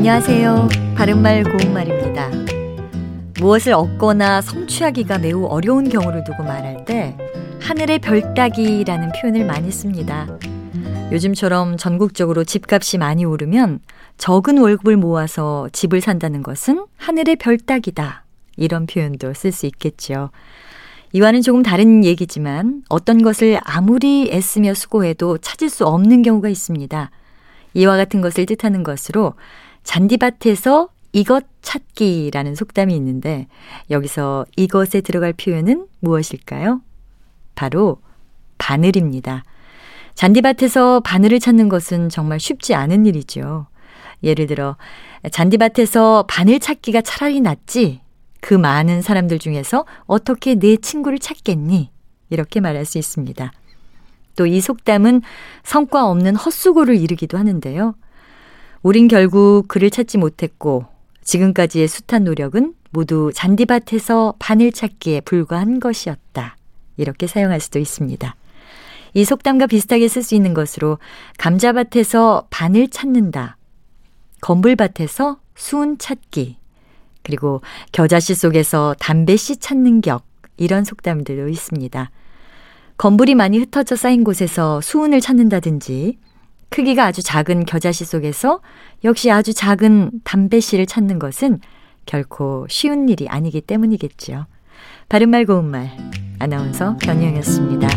안녕하세요. 바른말 고운말입니다. 무엇을 얻거나 성취하기가 매우 어려운 경우를 두고 말할 때 하늘의 별 따기라는 표현을 많이 씁니다. 요즘처럼 전국적으로 집값이 많이 오르면 적은 월급을 모아서 집을 산다는 것은 하늘의 별 따기다. 이런 표현도 쓸 수 있겠죠. 이와는 조금 다른 얘기지만 어떤 것을 아무리 애쓰며 수고해도 찾을 수 없는 경우가 있습니다. 이와 같은 것을 뜻하는 것으로 잔디밭에서 이것 찾기라는 속담이 있는데 여기서 이것에 들어갈 표현은 무엇일까요? 바로 바늘입니다. 잔디밭에서 바늘을 찾는 것은 정말 쉽지 않은 일이죠. 예를 들어 잔디밭에서 바늘 찾기가 차라리 낫지 그 많은 사람들 중에서 어떻게 내 친구를 찾겠니? 이렇게 말할 수 있습니다. 또 이 속담은 성과 없는 헛수고를 이르기도 하는데요. 우린 결국 그를 찾지 못했고 지금까지의 숱한 노력은 모두 잔디밭에서 바늘 찾기에 불과한 것이었다. 이렇게 사용할 수도 있습니다. 이 속담과 비슷하게 쓸 수 있는 것으로 감자밭에서 바늘 찾는다. 건불밭에서 수은 찾기. 그리고 겨자씨 속에서 담배씨 찾는 격. 이런 속담들도 있습니다. 건불이 많이 흩어져 쌓인 곳에서 수은을 찾는다든지 크기가 아주 작은 겨자씨 속에서 역시 아주 작은 담배씨를 찾는 것은 결코 쉬운 일이 아니기 때문이겠지요. 바른말 고운말 아나운서 변희영이었습니다.